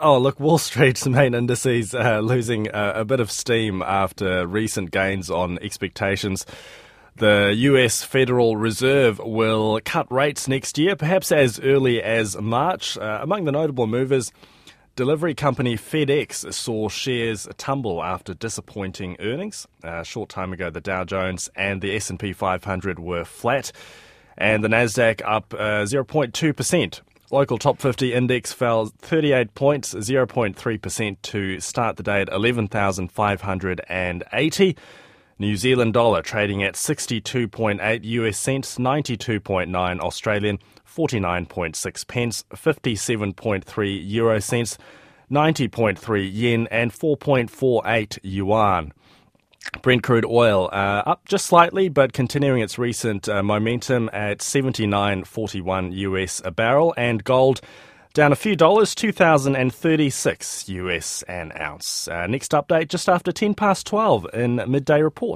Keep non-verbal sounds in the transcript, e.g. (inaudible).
Oh, look, Wall Street's (laughs) main indices uh, losing uh, a bit of steam after recent gains on expectations. The US Federal Reserve will cut rates next year, perhaps as early as March. Uh, among the notable movers, delivery company FedEx saw shares tumble after disappointing earnings. Uh, a short time ago, the Dow Jones and the S&P 500 were flat, and the Nasdaq up 0.2%. Uh, Local top 50 index fell 38 points, 0.3% to start the day at 11,580. New Zealand dollar trading at 62.8 US cents, 92.9 Australian, 49.6 pence, 57.3 euro cents, 90.3 yen, and 4.48 yuan. Brent crude oil uh, up just slightly, but continuing its recent uh, momentum at 79.41 US a barrel, and gold down a few dollars, 2036 US an ounce. Uh, next update just after 10 past 12 in midday report.